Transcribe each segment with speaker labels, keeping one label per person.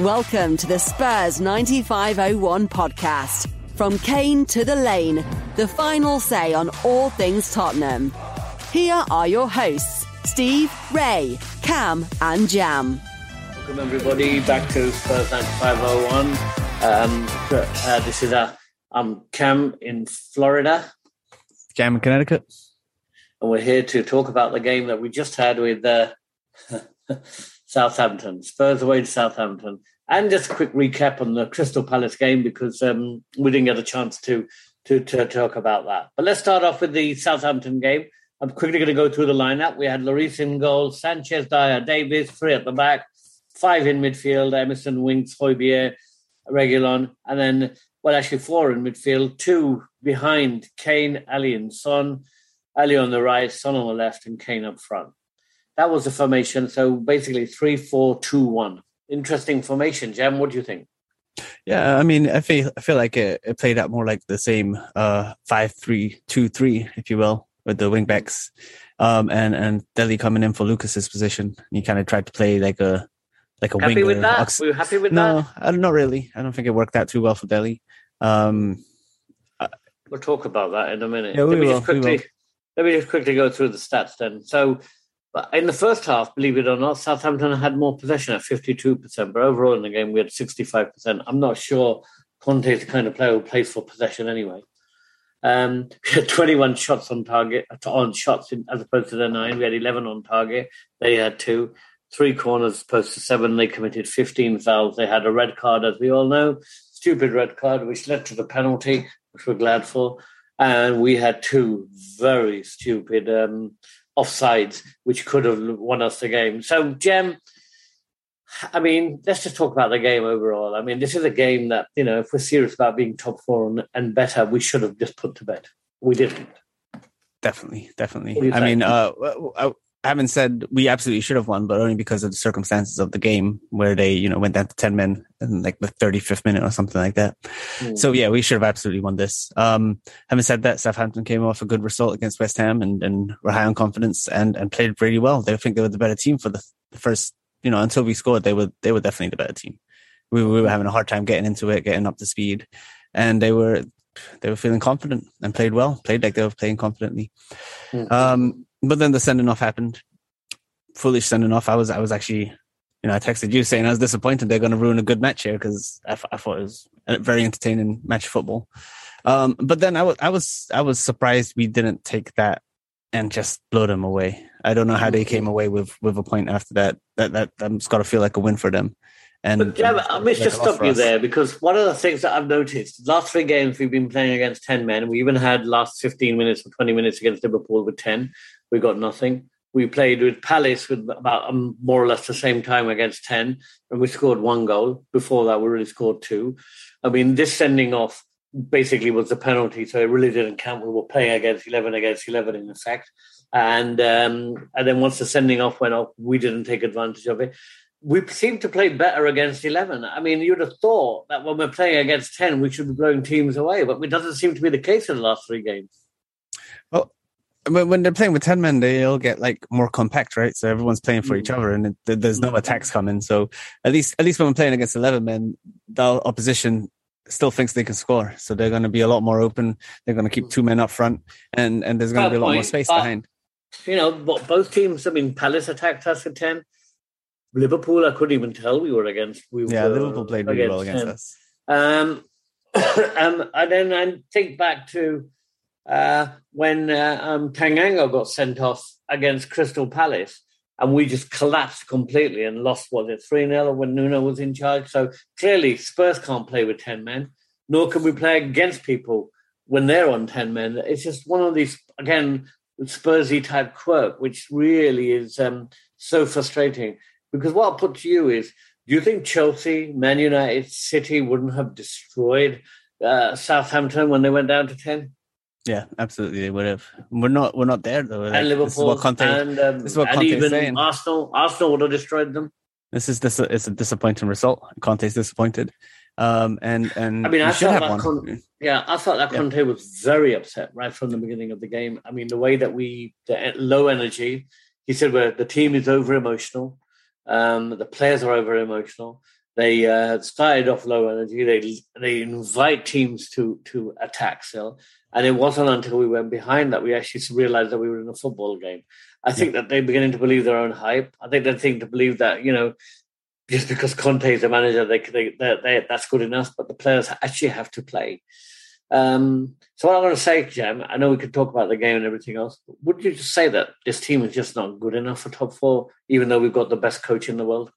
Speaker 1: Welcome to the Spurs 9501 podcast. From Kane to the Lane, the final say on all things Tottenham. Here are your hosts, Steve, Ray, Cam, and Jam.
Speaker 2: Welcome everybody back to Spurs 9501. Um, uh, this is a I'm Cam in Florida,
Speaker 3: Jam in Connecticut.
Speaker 2: and we're here to talk about the game that we just had with uh, Southampton, Spurs away to Southampton, and just a quick recap on the Crystal Palace game because um, we didn't get a chance to, to to talk about that. But let's start off with the Southampton game. I'm quickly going to go through the lineup. We had Lloris in goal, Sanchez, Dier, Davies, three at the back, five in midfield, Emerson, Winks, Højbjerg, Reguilón, and then, well, actually four in midfield, two behind Kane, Alli, and Son. Alli on the right, Son on the left, and Kane up front. That was the formation. So basically, three, four, two, one. Interesting formation, Jam. What do you think?
Speaker 3: Yeah, I mean, I feel I feel like it, it played out more like the same uh five three two three, if you will, with the wing backs, um, and and Dele coming in for Lucas's position. He kind of tried to play like a like a
Speaker 2: Happy
Speaker 3: winger.
Speaker 2: with that?
Speaker 3: Ox-
Speaker 2: Were you happy with
Speaker 3: no,
Speaker 2: that?
Speaker 3: I, not really. I don't think it worked out too well for Dele. Um,
Speaker 2: We'll talk about that in a minute.
Speaker 3: Yeah, we
Speaker 2: let me
Speaker 3: will,
Speaker 2: just quickly let me just quickly go through the stats then. So but in the first half, believe it or not, Southampton had more possession at 52%, but overall in the game we had 65%. I'm not sure Conte's the kind of player who plays for possession anyway. Um, we had 21 shots on target, on shots in, as opposed to their nine. We had 11 on target. They had two. Three corners as opposed to seven. They committed 15 fouls. They had a red card, as we all know, stupid red card, which led to the penalty, which we're glad for. And we had two very stupid um, offsides, which could have won us the game. So, Jem, I mean, let's just talk about the game overall. I mean, this is a game that, you know, if we're serious about being top four and, and better, we should have just put to bed. We didn't.
Speaker 3: definitely, definitely.
Speaker 2: What do you
Speaker 3: I mean, uh, I, I haven't said we absolutely should have won, but only because of the circumstances of the game where they, you know, went down to ten men in like the thirty fifth minute or something like that.
Speaker 2: Hmm.
Speaker 3: So yeah, we should have absolutely won this. Um, having said that, Southampton came off a good result against West Ham and, and were high on confidence and, and played really well. They think they were the better team for the, the first, you know, until we scored, they were, they were definitely the better team. We, we were having a hard time getting into it, getting up to speed and they were, they were feeling confident and played well, played like they were playing confidently.
Speaker 2: Hmm.
Speaker 3: Um, but then the sending off happened. Foolish sending off. I was, I was actually, you know, I texted you saying I was disappointed they're going to ruin a good match here because I, f- I thought it was a very entertaining match of football. Um, but then I was, I was, I was surprised we didn't take that and just blow them away. I don't know how they came away with with a point after that. That that that's got to feel like a win for them. And
Speaker 2: But Jam, I must just stop you
Speaker 3: us.
Speaker 2: there because one of the things that I've noticed, last three games we've been playing against 10 men. We even had last 15 minutes or 20 minutes against Liverpool with 10. We got nothing. We played with Palace with about um, more or less the same time against 10, and we scored one goal. Before that, we really scored two. I mean, this sending off basically was the penalty, so it really didn't count. We were playing against 11 against 11 in effect. And um, and then once the sending off went off, we didn't take advantage of it. We seem to play better against 11. I mean, you'd have thought that when we're playing against 10, we should be blowing teams away, but it doesn't seem to be the case in the last three games.
Speaker 3: When, when they're playing with 10 men, they all get like more compact, right? So everyone's playing for each
Speaker 2: Mm.
Speaker 3: other and it, there's no
Speaker 2: Mm.
Speaker 3: attacks coming. So at least, at least when we're playing against 11 men, the opposition still thinks they can score. So they're going to be a lot more open. They're going to keep two men up front and, and there's going to be a lot more space
Speaker 2: but-
Speaker 3: behind.
Speaker 2: You know, bo- both teams, I mean, Palace attacked us at 10. Liverpool, I couldn't even tell we were against. We
Speaker 3: Yeah,
Speaker 2: were
Speaker 3: Liverpool played really well against
Speaker 2: 10.
Speaker 3: us.
Speaker 2: Um, um, and then I think back to uh, when uh, um, Tanganga got sent off against Crystal Palace, and we just collapsed completely and lost. Was it three 0 when Nuno was in charge? So clearly, Spurs can't play with ten men, nor can we play against people when they're on ten men. It's just one of these again Spursy type quirk, which really is um, so frustrating. Because what I'll put to you is do you think Chelsea, Man United, City wouldn't have destroyed uh, Southampton when they went down to ten,
Speaker 3: Yeah, absolutely. They would have. We're not, we're not there though. Like,
Speaker 2: and
Speaker 3: this is
Speaker 2: Liverpool,
Speaker 3: what Conte,
Speaker 2: and, um,
Speaker 3: this is what
Speaker 2: and
Speaker 3: Conte's
Speaker 2: even
Speaker 3: saying.
Speaker 2: Arsenal? Arsenal would have destroyed them.
Speaker 3: this is this it's a disappointing result. Conte's disappointed. Um, and, and
Speaker 2: I mean, I felt
Speaker 3: have
Speaker 2: like Yeah, I thought that
Speaker 3: Yeah.
Speaker 2: Conte was very upset right from the beginning of the game. I mean, the way that we the low energy. He said, "Well, the team is over emotional. Um, the players are over emotional. They uh, started off low energy. They they invite teams to to attack still, and it wasn't until we went behind that we actually realized that we were in a football game. I think that they're beginning to believe their own hype. I think they're beginning to believe that you know just because Conte is the manager, they, they, they, they, that's good enough. But the players actually have to play. Um, so what I want to say, Jem, I know we could talk about the game and everything else. But would you just say that this team is just not good enough for top four, even though we've got the best coach in the world?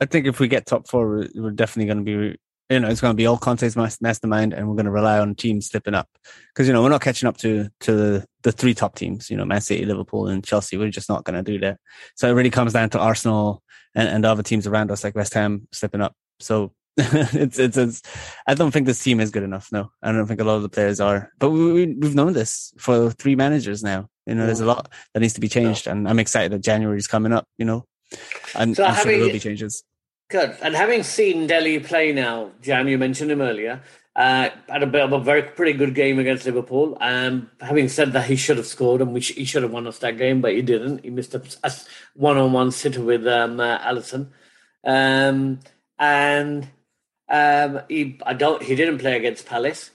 Speaker 3: I think if we get top four, we're definitely going to be, you know, it's going to be all Conte's mastermind, and we're going to rely on teams slipping up because you know we're not catching up to to the, the three top teams, you know, Man City, Liverpool, and Chelsea. We're just not going to do that. So it really comes down to Arsenal and, and other teams around us, like West Ham, slipping up. So it's, it's, it's I don't think this team is good enough. No, I don't think a lot of the players are. But we, we have known this for three managers now. You know, there's a lot that needs to be changed, and I'm excited that January is coming up. You know, and so I'm having, sure there will be changes.
Speaker 2: Good. And having seen Dele play now, Jam, you mentioned him earlier, uh, had a bit of a very pretty good game against Liverpool. Um, having said that, he should have scored and we sh- he should have won us that game, but he didn't. He missed a, one-on-one sitter with um, uh, Alisson, um, and um, he I don't he didn't play against Palace.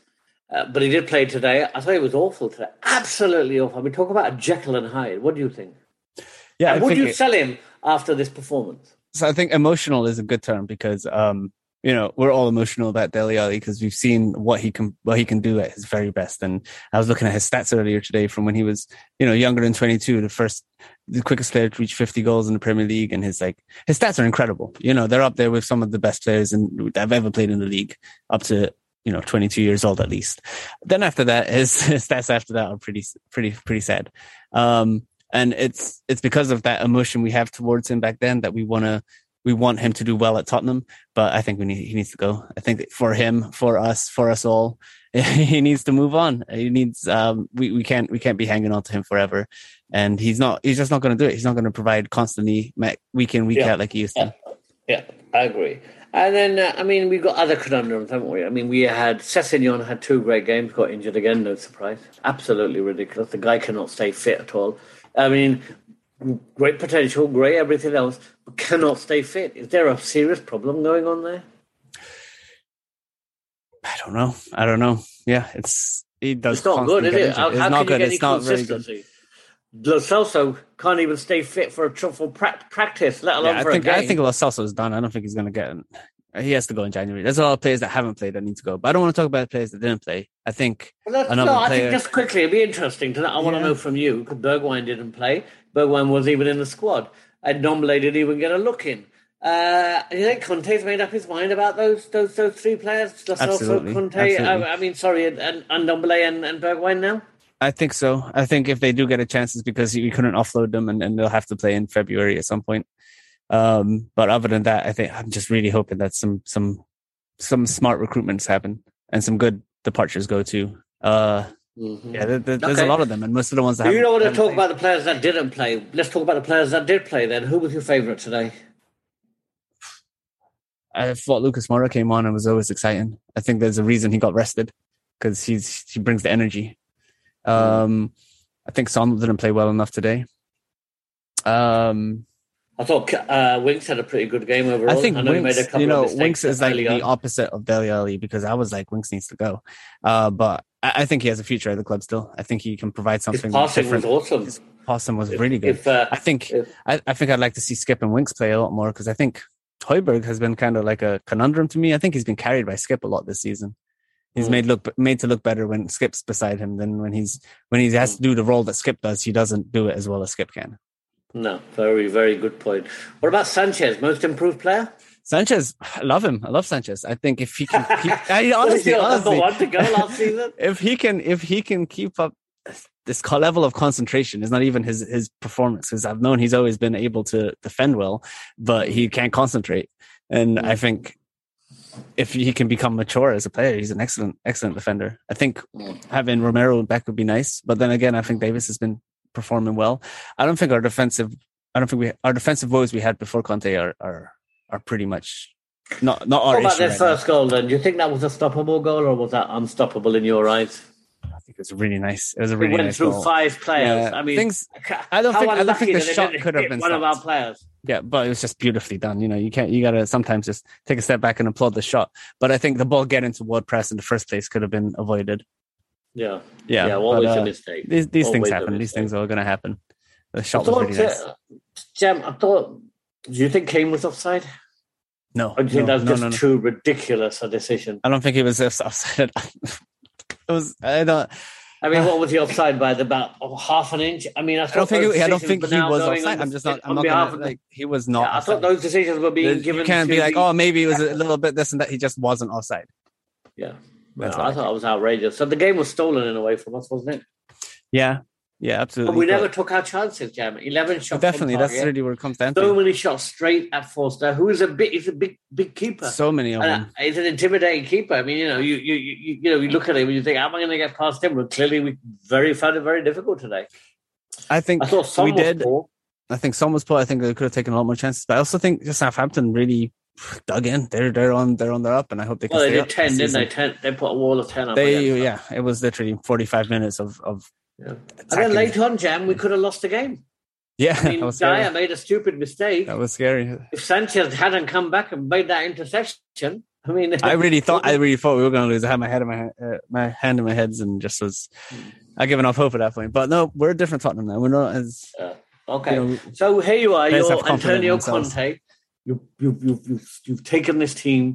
Speaker 2: Uh, but he did play today. I thought he was awful today. Absolutely awful. I mean, talk about a Jekyll and Hyde. What do you think? Yeah, and would you it... sell him after this performance?
Speaker 3: so I think emotional is a good term because um, you know we're all emotional about Dele Alli because we've seen what he can what he can do at his very best. And I was looking at his stats earlier today from when he was you know younger than 22, the first the quickest player to reach 50 goals in the Premier League, and his like his stats are incredible. You know they're up there with some of the best players in, that have ever played in the league, up to you know 22 years old at least. Then after that, his, his stats after that are pretty pretty pretty sad. Um, and it's it's because of that emotion we have towards him back then that we want to we want him to do well at Tottenham, but I think we need, he needs to go. I think for him, for us, for us all, he needs to move on. He needs, um, we, we can't, we can't be hanging on to him forever. And he's not, he's just not going to do it. He's not going to provide constantly week in, week yeah. out like he used
Speaker 2: to. Yeah, I agree. And then, uh, I mean, we've got other conundrums, haven't we? I mean, we had Sessegnon had two great games, got injured again, no surprise. Absolutely ridiculous. The guy cannot stay fit at all. I mean, great potential, great everything else, cannot stay fit. Is there a serious problem going on there?
Speaker 3: I don't know. I don't know. Yeah, it's it does.
Speaker 2: It's not good, is it? How, it's how not good. It's not very good. Lo Celso can't even stay fit for a truffle practice, let alone
Speaker 3: yeah,
Speaker 2: for
Speaker 3: I think,
Speaker 2: a game.
Speaker 3: I think Lo Celso is done. I don't think he's going to get. He has to go in January. There's a lot of players that haven't played that need to go. But I don't want to talk about players that didn't play. I think
Speaker 2: well, another no, I think just quickly, it'd be interesting. To, I want yeah. to know from you because Bergwijn didn't play. Bergwijn was even in the squad. And Ndombele didn't even get a look in. Uh, you think Conte's made up his mind about those those those three players?
Speaker 3: Absolutely.
Speaker 2: Conte, Absolutely. I mean, sorry, and, and Ndombele and, and Bergwijn now?
Speaker 3: I think so. I think if they do get a chance, it's because you couldn't offload them and, and they'll have to play in February at some point. Um, but other than that, I think I'm just really hoping that some some some smart recruitments happen and some good departures go to. Uh, mm-hmm. Yeah, there, there, there's okay. a lot of them, and most of the ones that
Speaker 2: you don't want to talk played. about the players that didn't play. Let's talk about the players that did play. Then, who was your favourite today?
Speaker 3: I thought Lucas Moura came on and was always exciting. I think there's a reason he got rested because he's he brings the energy. Mm. Um, I think Son didn't play well enough today. Um,
Speaker 2: I thought uh, Winks had a pretty good game overall.
Speaker 3: I think I know Winks, you know, Winks is like the on. opposite of Dele Alli because I was like, Winks needs to go. Uh, but I, I, think he has a future at the club still. I think he can provide something
Speaker 2: His passing different. was awesome.
Speaker 3: His passing was if, really good. If, uh, I think if, I, I, think I'd like to see Skip and Winks play a lot more because I think Højbjerg has been kind of like a conundrum to me. I think he's been carried by Skip a lot this season. He's mm. made look made to look better when Skip's beside him than when he's when he has to do the role that Skip does. He doesn't do it as well as Skip can.
Speaker 2: No, very, very good point. What about Sanchez, most improved player?
Speaker 3: Sanchez, I love him. I love Sanchez. I think if he can, keep, I, honestly, honestly,
Speaker 2: one to go last season.
Speaker 3: If he can, if he can keep up this level of concentration, is not even his his performance. Because I've known he's always been able to defend well, but he can't concentrate. And mm. I think if he can become mature as a player, he's an excellent, excellent defender. I think mm. having Romero back would be nice. But then again, I think Davies has been performing well. I don't think our defensive, I don't think we our defensive woes we had before Conte are are are pretty much not not our.
Speaker 2: What about their right first now. goal? Then do you think that was a stoppable goal or was that unstoppable in your eyes?
Speaker 3: I think it was really nice. It was a
Speaker 2: It
Speaker 3: really
Speaker 2: went
Speaker 3: nice
Speaker 2: through
Speaker 3: goal.
Speaker 2: five players.
Speaker 3: Yeah,
Speaker 2: I mean,
Speaker 3: things. I don't think- I don't think the shot could have been
Speaker 2: one of our players.
Speaker 3: Yeah, but it was just beautifully done. You know, you can't. You gotta sometimes just take a step back and applaud the shot. But I think the ball getting toward press in the first place could have been avoided.
Speaker 2: Yeah,
Speaker 3: Yeah,
Speaker 2: yeah,
Speaker 3: but,
Speaker 2: always
Speaker 3: uh,
Speaker 2: a mistake.
Speaker 3: These these things
Speaker 2: Always
Speaker 3: happen. These things are going to happen. The
Speaker 2: I
Speaker 3: shot was
Speaker 2: thought,
Speaker 3: really nice.
Speaker 2: uh, Jam, I thought. Do you think Kane was offside?
Speaker 3: No,
Speaker 2: Or do you think
Speaker 3: no,
Speaker 2: that's
Speaker 3: no,
Speaker 2: just
Speaker 3: no,
Speaker 2: too ridiculous a decision?
Speaker 3: I don't think he was offside. it was. I don't.
Speaker 2: I mean, what was he offside by? About oh, half an inch? I mean, I,
Speaker 3: I don't think. He, I don't think he was offside. I'm just not. I'm not gonna
Speaker 2: of
Speaker 3: like. He was not.
Speaker 2: Yeah, I thought those decisions were being
Speaker 3: you
Speaker 2: given.
Speaker 3: can't be like,
Speaker 2: the-
Speaker 3: oh, maybe it was a little bit this and that. He just wasn't offside.
Speaker 2: yeah.
Speaker 3: That's what
Speaker 2: I thought it was outrageous. So the game was stolen in a way from us, wasn't it?
Speaker 3: Yeah, yeah, absolutely.
Speaker 2: But we never took our chances, Jam. Eleven shots.
Speaker 3: definitely. That's really where it comes down
Speaker 2: so
Speaker 3: to.
Speaker 2: many shots straight at Forster, who is a big, he's a big, big keeper.
Speaker 3: So many of
Speaker 2: And,
Speaker 3: them.
Speaker 2: uh, he's an intimidating keeper. I mean, you know, you you you, you know, you look at him and you think, "How am I going to get past him?" Well, clearly, we very found it very difficult today.
Speaker 3: I think
Speaker 2: I thought some
Speaker 3: we
Speaker 2: was
Speaker 3: did.
Speaker 2: poor.
Speaker 3: I think some was poor. I think they could have taken a lot more chances. But I also think just Southampton really dug in. They're they're on they're on their up, and I hope they can
Speaker 2: Well, they did ten, didn't they? Ten. They put a wall of ten up.
Speaker 3: They yeah, it was literally forty five minutes of of
Speaker 2: Yeah. And then later on, Jam, we could have lost the game.
Speaker 3: yeah.
Speaker 2: I mean. Dier made a stupid mistake.
Speaker 3: That was scary.
Speaker 2: If Sanchez hadn't come back and made that interception, I mean,
Speaker 3: I really thought I really thought we were going to lose. I had my head in my uh, my hand in my heads and just was
Speaker 2: Hmm.
Speaker 3: I given up hope at that point. But no, we're a different Tottenham now. We're not as
Speaker 2: okay.
Speaker 3: you know,
Speaker 2: So here you are, you're
Speaker 3: have confidence in
Speaker 2: Antonio. Conte. You, you, you, you've, you've taken this team.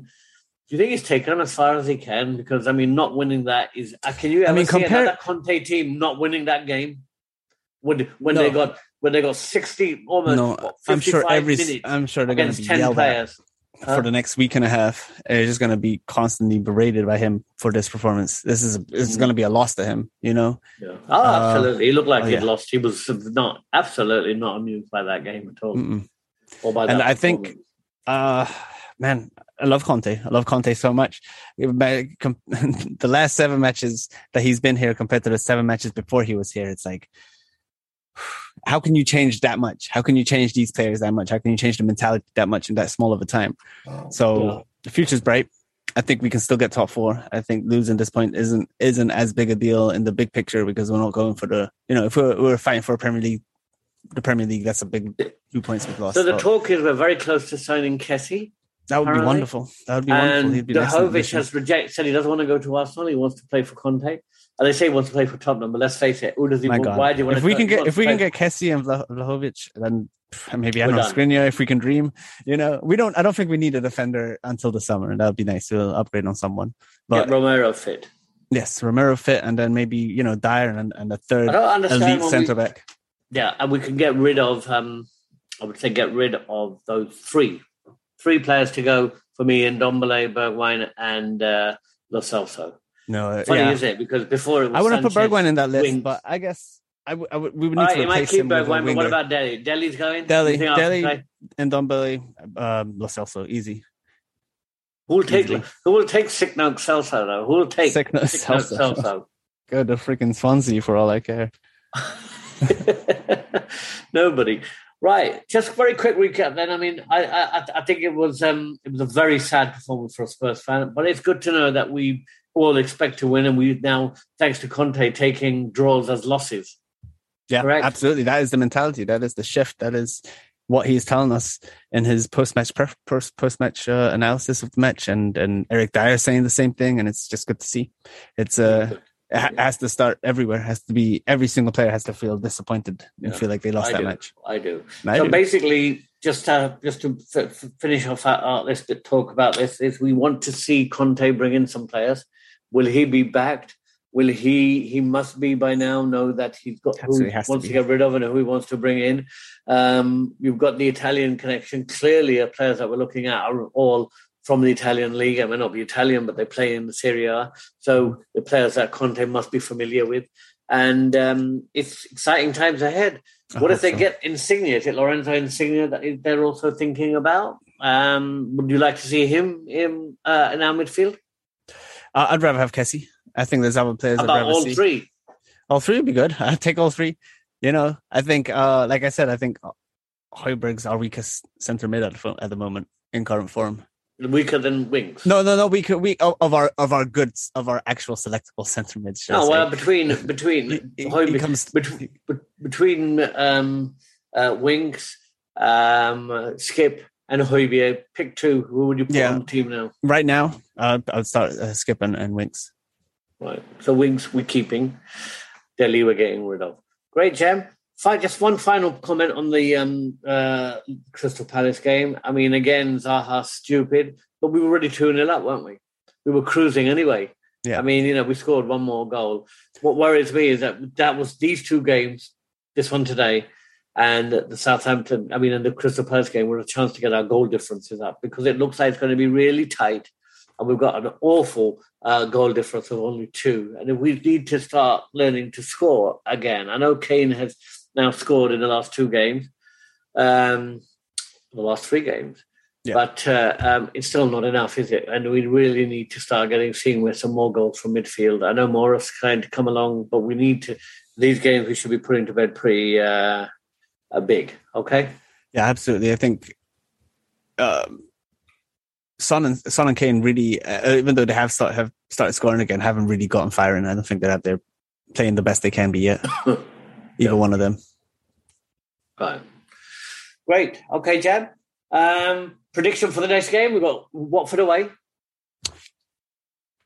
Speaker 2: Do you think he's taken as far as he can? Because I mean, not winning that is. Uh, can you ever
Speaker 3: mean,
Speaker 2: see
Speaker 3: compare-
Speaker 2: another Conte team not winning that game? When when
Speaker 3: No.
Speaker 2: they got when they got sixty almost
Speaker 3: no. I'm sure every I'm sure they're going to
Speaker 2: against
Speaker 3: be
Speaker 2: ten players. Huh?
Speaker 3: for the next week and a half. They're just going to be constantly berated by him for this performance. This is this is
Speaker 2: Mm.
Speaker 3: going to be a loss to him. You know.
Speaker 2: Yeah. Oh, absolutely. He looked like
Speaker 3: oh,
Speaker 2: he'd
Speaker 3: yeah.
Speaker 2: lost. He was not absolutely not amused by that game at all.
Speaker 3: Mm-mm.
Speaker 2: Or by
Speaker 3: And
Speaker 2: that
Speaker 3: I think- Uh man, I love Conte. I love Conte so much. It- my- com- The last seven matches that he's been here compared to the seven matches before he was here, it's like, how can you change that much? How can you change these players that much? How can you change the mentality that much in that small of a time? So
Speaker 2: Yeah.
Speaker 3: the future's bright. I think we can still get top four. I think losing this point isn't isn't as big a deal in the big picture because we're not going for the you know if we're we're fighting for a Premier League, the Premier League that's a big two points we've lost.
Speaker 2: So the
Speaker 3: But
Speaker 2: talk is we're very close to signing Kessie.
Speaker 3: that would be wonderful. That would be wonderful.
Speaker 2: And
Speaker 3: He'd be an excellent Vlahovic
Speaker 2: has rejected, said he doesn't want to go to Arsenal. He wants to play for Conte. And they say he wants to play for Tottenham, but let's face it, who does he
Speaker 3: My
Speaker 2: want?
Speaker 3: God.
Speaker 2: Why do you want
Speaker 3: if
Speaker 2: to
Speaker 3: we can get if we can get Kessie and Vlah- Vlahovic, then maybe I don't know. Skriniar if we can dream. You know, we don't. I don't think we need a defender until the summer. And That would be nice. We'll upgrade on someone. But
Speaker 2: get Romero fit.
Speaker 3: yes, Romero fit, and then maybe you know Dier and and a third
Speaker 2: I don't understand
Speaker 3: elite centre back.
Speaker 2: Yeah, and we can get rid of. Um, I would say get rid of those three, three players to go for me: in Dombele, Bergwijn, and uh, Lo Celso.
Speaker 3: No, uh,
Speaker 2: Funny,
Speaker 3: yeah.
Speaker 2: is it? Because before it was
Speaker 3: I wouldn't put
Speaker 2: Sanchez,
Speaker 3: Bergwijn in that list,
Speaker 2: wings.
Speaker 3: but I guess I, w- I would- we would need
Speaker 2: right,
Speaker 3: to replace
Speaker 2: keep
Speaker 3: him with a
Speaker 2: Bergwijn, but what about Dele? Dele's going.
Speaker 3: Dele?
Speaker 2: You think Arsenal Dele,
Speaker 3: and Dombele, um, Lo Celso, easy.
Speaker 2: Who will take?
Speaker 3: easily.
Speaker 2: Who will take Signal Celso though? Who will take
Speaker 3: Sick note
Speaker 2: Signal
Speaker 3: Celso.
Speaker 2: Celso?
Speaker 3: Go to freaking Swansea for all I care.
Speaker 2: Nobody. Right. Just very quick recap. Then I mean, I, I I think it was um it was a very sad performance for a Spurs fan, but it's good to know that we all expect to win, and we now, thanks to Conte, taking draws as losses.
Speaker 3: Yeah,
Speaker 2: Correct.
Speaker 3: absolutely. That is the mentality. That is the shift. That is what he's telling us in his post-match post post-match uh, analysis of the match, and and Eric Dier saying the same thing, and it's just good to see. It's uh, it has to start everywhere. Has to be every single player has to feel disappointed and
Speaker 2: Yeah.
Speaker 3: feel like they lost
Speaker 2: I
Speaker 3: that
Speaker 2: do.
Speaker 3: match.
Speaker 2: I do.
Speaker 3: I
Speaker 2: so
Speaker 3: do.
Speaker 2: basically, just to, just to f- finish off our, our list to talk about this is we want to see Conte bring in some players. Will he be backed? Will he? He must be by now. Know that he's got who he
Speaker 3: to
Speaker 2: wants to,
Speaker 3: be.
Speaker 2: get rid of and who he wants to bring in. Um, you've got the Italian connection. Clearly, our players that we're looking at are all from the Italian league. I may not be Italian, but they play in the Serie A. So the players that Conte must be familiar with. And um, it's exciting times ahead. What if they
Speaker 3: so.
Speaker 2: get Insigne? Is it Lorenzo Insigne that they're also thinking about? Um, would you like to see him in, uh, in our midfield?
Speaker 3: Uh, I'd rather have Kessie. I think there's other players. I'd
Speaker 2: About all
Speaker 3: see.
Speaker 2: three?
Speaker 3: All three would be good. I'd take all three. You know, I think, uh, like I said, I think Højbjerg's our weakest centre mid at the moment in current form.
Speaker 2: Weaker than Winks.
Speaker 3: No, no, no. We could we of our of our goods of our actual selectable centre I
Speaker 2: No, well, between between
Speaker 3: He- he-
Speaker 2: Højbjerg-
Speaker 3: he comes-
Speaker 2: bet- bet- between um, uh, Winks, um, Skip, and Højbjerg, pick two. Who would you put
Speaker 3: Yeah.
Speaker 2: on the team now?
Speaker 3: right now, uh, I would start uh, Skip and, and Winks.
Speaker 2: Right. So Winks we're keeping. Dele we're getting rid of. Great, Jem. Just one final comment on the um, uh, Crystal Palace game. I mean, again, Zaha stupid, but we were already 2 0 up, weren't we? We were cruising anyway.
Speaker 3: Yeah.
Speaker 2: I mean, you know, we scored one more goal. What worries me is that that was these two games, this one today, and the Southampton, I mean, and the Crystal Palace game, were a chance to get our goal differences up because it looks like it's going to be really tight. And we've got an awful uh, goal difference of only two. And if we need to start learning to score again, I know Kane has now scored in the last two games, um, the last three games.
Speaker 3: Yeah.
Speaker 2: But uh, um, it's still not enough, is it? And we really need to start getting seeing with some more goals from midfield. I know Morris trying to come along, but we need to. These games we should be putting to bed pretty uh, uh, big. Okay.
Speaker 3: Yeah, absolutely. I think um, Son and Son and Kane really, uh, even though they have start, have started scoring again, haven't really gotten firing. I don't think that they're playing the best they can be yet. Either
Speaker 2: Yeah.
Speaker 3: one of them.
Speaker 2: Right. Great. Okay, Jab. Um, prediction for the next game: We've got Watford away.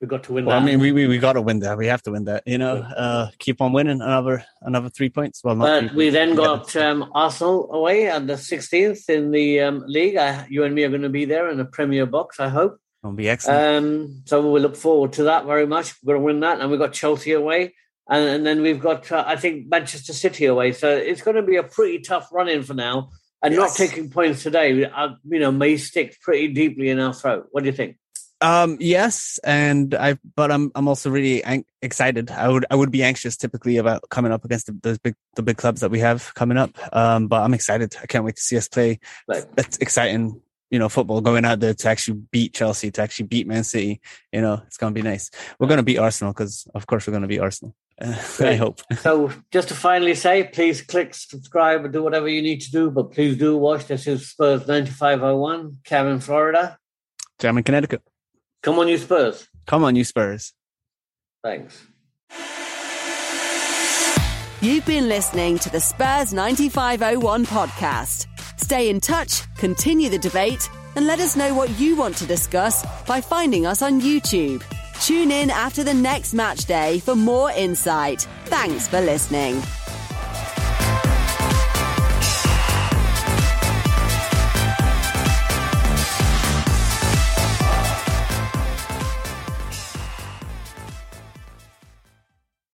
Speaker 2: We've got to win
Speaker 3: Well, I mean, we we, we got to win that. We have to win that. You know, uh, keep on winning another another three points. Well, not
Speaker 2: But
Speaker 3: three
Speaker 2: we
Speaker 3: points.
Speaker 2: then
Speaker 3: Yeah.
Speaker 2: got um, Arsenal away at the 16th in the um, league. I, you and me are going to be there in a Premier box, I hope.
Speaker 3: Gonna be excellent.
Speaker 2: Um, so we look forward to that very much. We're going to win that. And we've got Chelsea away. And, and then we've got, uh, I think, Manchester City away. So it's going to be a pretty tough run in for now. And not
Speaker 3: Yes.
Speaker 2: taking points today, uh, you know, may stick pretty deeply in our throat. What do you think?
Speaker 3: Um, yes, and I, but I'm, I'm also really ang- excited. I would, I would be anxious typically about coming up against the, those big, the big clubs that we have coming up. Um, but I'm excited. I can't wait to see us play.
Speaker 2: Right.
Speaker 3: That's exciting. You know, football going out there to actually beat Chelsea, to actually beat Man City. You know, it's gonna be nice. We're gonna beat Arsenal because, of course, we're gonna beat Arsenal. Uh, I hope.
Speaker 2: So just to finally say, please click subscribe and do whatever you need to do. But please do watch. This is Spurs 9501, Kevin, Florida.
Speaker 3: Jam in Connecticut.
Speaker 2: Come on, you Spurs.
Speaker 3: Come on, you Spurs.
Speaker 2: Thanks.
Speaker 1: You've been listening to the Spurs 9501 podcast. Stay in touch, continue the debate, and let us know what you want to discuss by finding us on YouTube. Tune in after the next match day for more insight. Thanks for listening.